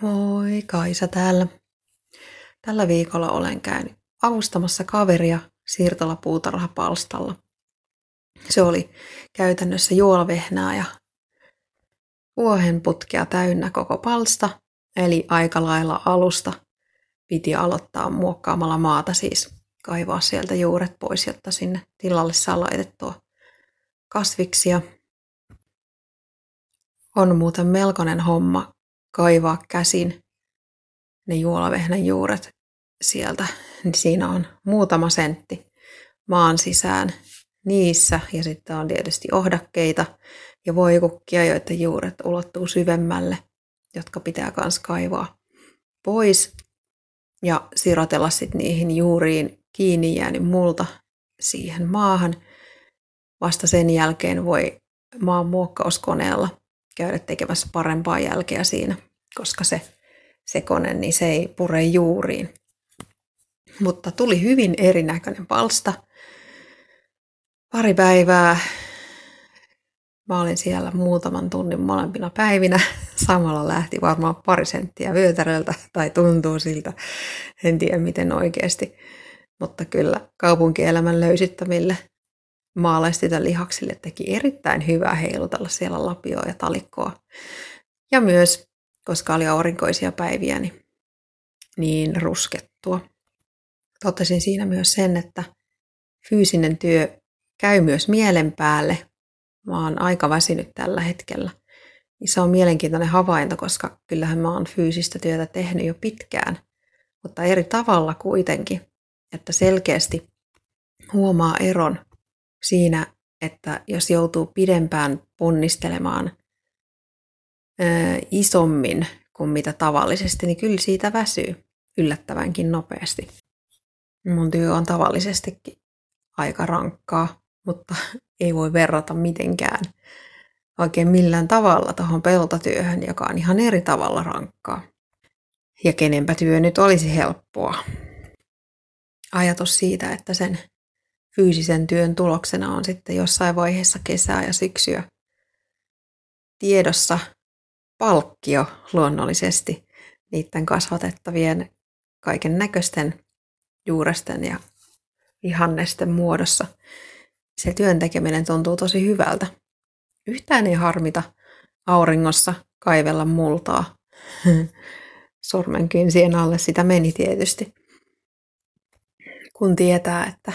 Moi, Kaisa täällä. Tällä viikolla olen käynyt avustamassa kaveria siirtolapuutarhapalstalla. Se oli käytännössä juolavehnää ja vuohenputkea täynnä koko palsta, eli aika lailla alusta piti aloittaa muokkaamalla maata siis kaivaa sieltä juuret pois, jotta sinne tilalle saa laitettua kasviksia. On muuten melkoinen homma kaivaa käsin ne juolavehnän juuret sieltä, niin siinä on muutama sentti maan sisään niissä. Ja sitten on tietysti ohdakkeita ja voikukkia, joiden juuret ulottuu syvemmälle, jotka pitää myös kaivaa pois. Ja sirotella sitten niihin juuriin kiinni jäänyt multa siihen maahan. Vasta sen jälkeen voi maan muokkauskoneella käydä tekemässä parempaa jälkeä siinä, koska se, se kone, niin se ei pure juuriin. Mutta tuli hyvin erinäköinen palsta. Pari päivää. Mä olin siellä muutaman tunnin molempina päivinä. Samalla lähti varmaan pari senttiä vyötäröltä, tai tuntuu siltä. En tiedä miten oikeasti. Mutta kyllä kaupunkielämän löysyttämille maalaistita lihaksille teki erittäin hyvää heilutella siellä lapioa ja talikkoa. Ja myös, koska oli aurinkoisia päiviä, niin, niin ruskettua. Totesin siinä myös sen, että fyysinen työ käy myös mielen päälle. Mä oon aika väsynyt tällä hetkellä. Niin se on mielenkiintoinen havainto, koska kyllähän mä oon fyysistä työtä tehnyt jo pitkään, mutta eri tavalla kuitenkin, että selkeästi huomaa eron siinä, että jos joutuu pidempään ponnistelemaan ää, isommin kuin mitä tavallisesti, niin kyllä siitä väsyy yllättävänkin nopeasti. Mun työ on tavallisestikin aika rankkaa, mutta ei voi verrata mitenkään oikein millään tavalla tuohon peltotyöhön, joka on ihan eri tavalla rankkaa. Ja kenenpä työ nyt olisi helppoa. Ajatus siitä, että sen fyysisen työn tuloksena on sitten jossain vaiheessa kesää ja syksyä tiedossa palkkio luonnollisesti niiden kasvatettavien kaiken näköisten juuresten ja vihannesten muodossa. Se työn tekeminen tuntuu tosi hyvältä. Yhtään ei harmita auringossa kaivella multaa. Sormenkynsien alle sitä meni tietysti. Kun tietää, että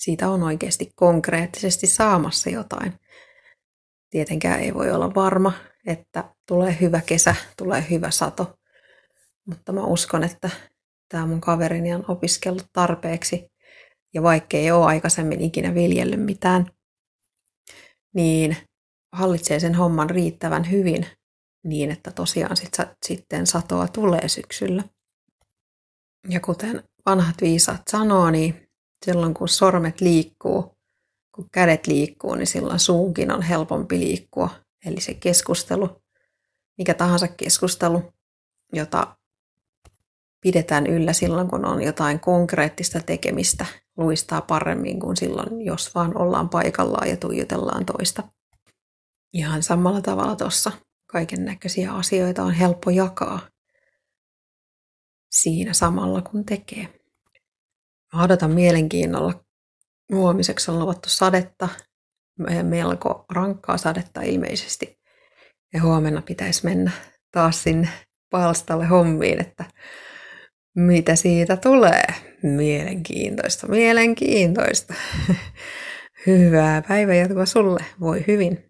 siitä on oikeasti konkreettisesti saamassa jotain. Tietenkään ei voi olla varma, että tulee hyvä kesä, tulee hyvä sato, mutta mä uskon, että tämä mun kaverini on opiskellut tarpeeksi ja vaikka ei ole aikaisemmin ikinä viljellyt mitään, niin hallitsee sen homman riittävän hyvin niin, että tosiaan sit, sitten satoa tulee syksyllä. Ja kuten vanhat viisaat sanoo, niin silloin kun sormet liikkuu, kun kädet liikkuu, niin silloin suunkin on helpompi liikkua. Eli se keskustelu, mikä tahansa keskustelu, jota pidetään yllä silloin, kun on jotain konkreettista tekemistä, luistaa paremmin kuin silloin, jos vaan ollaan paikallaan ja tuijotellaan toista. Ihan samalla tavalla tuossa kaiken näköisiä asioita on helppo jakaa siinä samalla kun tekee. Odotan mielenkiinnolla. Huomiseksi on luvattu sadetta, melko rankkaa sadetta ilmeisesti. Ja huomenna pitäisi mennä taas sinne palstalle hommiin, että mitä siitä tulee. Mielenkiintoista, mielenkiintoista. Hyvää päivänjatkoa sulle. Voi hyvin.